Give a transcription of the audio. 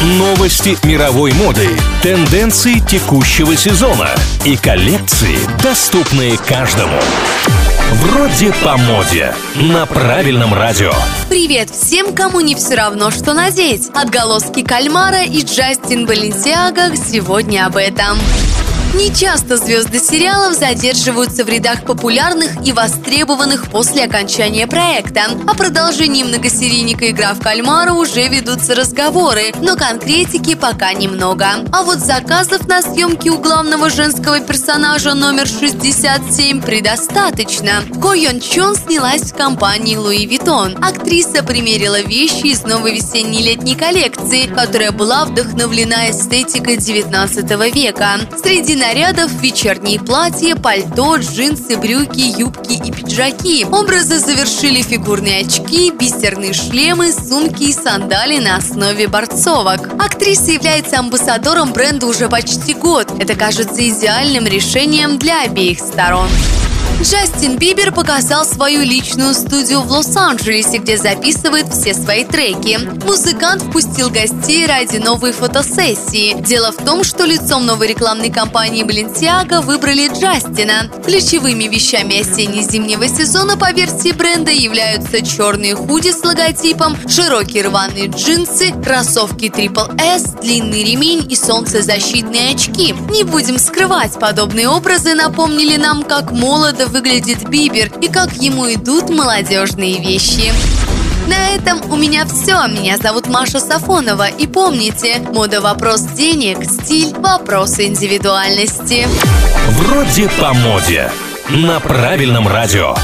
Новости мировой моды, тенденции текущего сезона и коллекции, доступные каждому. Вроде по моде. На правильном радио. Привет всем, кому не все равно, что надеть. Отголоски кальмара и Джастин Баленсиага сегодня об этом. Не часто звезды сериалов задерживаются в рядах популярных и востребованных после окончания проекта. О продолжении многосерийника «Игра в кальмара» уже ведутся разговоры, но конкретики пока немного. А вот заказов на съемки у главного женского персонажа номер 67 предостаточно. Ко Йон Чон снялась в компании Louis Vuitton. Актриса примерила вещи из новой весенней летней коллекции, которая была вдохновлена эстетикой 19 века. Среди нарядов вечерние платья, пальто, джинсы, брюки, юбки и пиджаки. Образы завершили фигурные очки, бисерные шлемы, сумки и сандали на основе борцовок. Актриса является амбассадором бренда уже почти год. Это кажется идеальным решением для обеих сторон. Джастин Бибер показал свою личную студию в Лос-Анджелесе, где записывает все свои треки. Музыкант впустил гостей ради новой фотосессии. Дело в том, что лицом новой рекламной кампании Balenciaga выбрали Джастина. Ключевыми вещами осенне-зимнего сезона по версии бренда являются черные худи с логотипом, широкие рваные джинсы, кроссовки Triple S, длинный ремень и солнцезащитные очки. Не будем скрывать, подобные образы напомнили нам, как молодо выглядит Бибер и как ему идут молодежные вещи. На этом у меня все. Меня зовут Маша Сафонова. И помните, мода – вопрос денег, стиль – вопрос индивидуальности. Вроде по моде. На правильном радио.